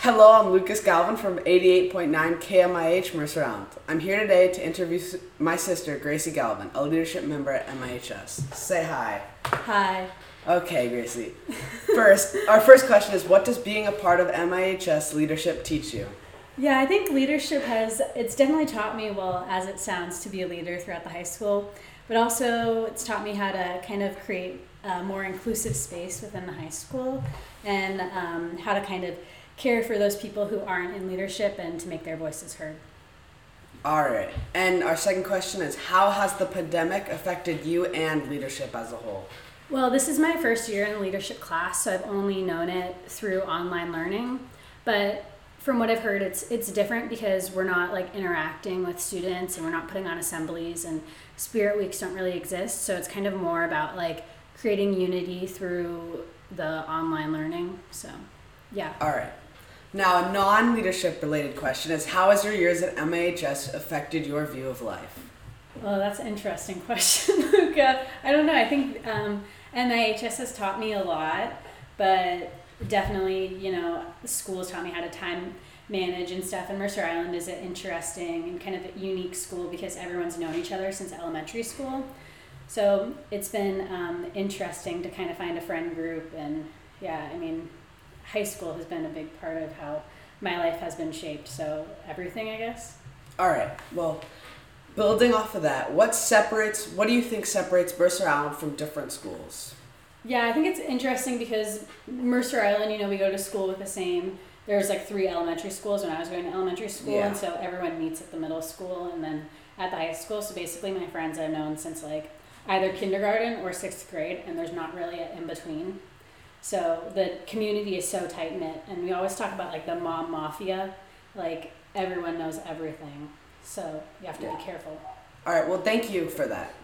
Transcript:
Hello, I'm Luca Galvin from 88.9 KMIH Mercer Island. I'm here today to interview my sister, Gracie Galvin, a leadership member at MIHS. Say hi. Hi. Okay, Gracie. First, our first question is what does being a part of MIHS leadership teach you? Yeah, I think leadership has, it's definitely taught me, well, as it sounds, to be a leader throughout the high school, but also it's taught me how to kind of create a more inclusive space within the high school and um, how to kind of care for those people who aren't in leadership and to make their voices heard. All right. And our second question is how has the pandemic affected you and leadership as a whole? Well, this is my first year in the leadership class, so I've only known it through online learning. But from what I've heard, it's it's different because we're not like interacting with students and we're not putting on assemblies and spirit weeks don't really exist. So it's kind of more about like creating unity through the online learning. So, yeah. All right. Now, a non leadership related question is how has your years at MIHS affected your view of life? Well, that's an interesting question, Luca. I don't know. I think um, MIHS has taught me a lot, but definitely, you know, school has taught me how to time manage and stuff. And Mercer Island is an interesting and kind of unique school because everyone's known each other since elementary school. So it's been um, interesting to kind of find a friend group. And yeah, I mean, high school has been a big part of how my life has been shaped. So everything, I guess. All right. Well, building off of that, what separates, what do you think separates Mercer Island from different schools? Yeah, I think it's interesting because Mercer Island, you know, we go to school with the same. There's like three elementary schools when I was going to elementary school, Yeah. and so everyone meets at the middle school and then at the high school. So basically, my friends I've known since like either kindergarten or sixth grade, and there's not really an in between. So the community is so tight knit, and we always talk about like the mom mafia, like everyone knows everything. So you have to Yeah. be careful. All right. Well, thank you for that.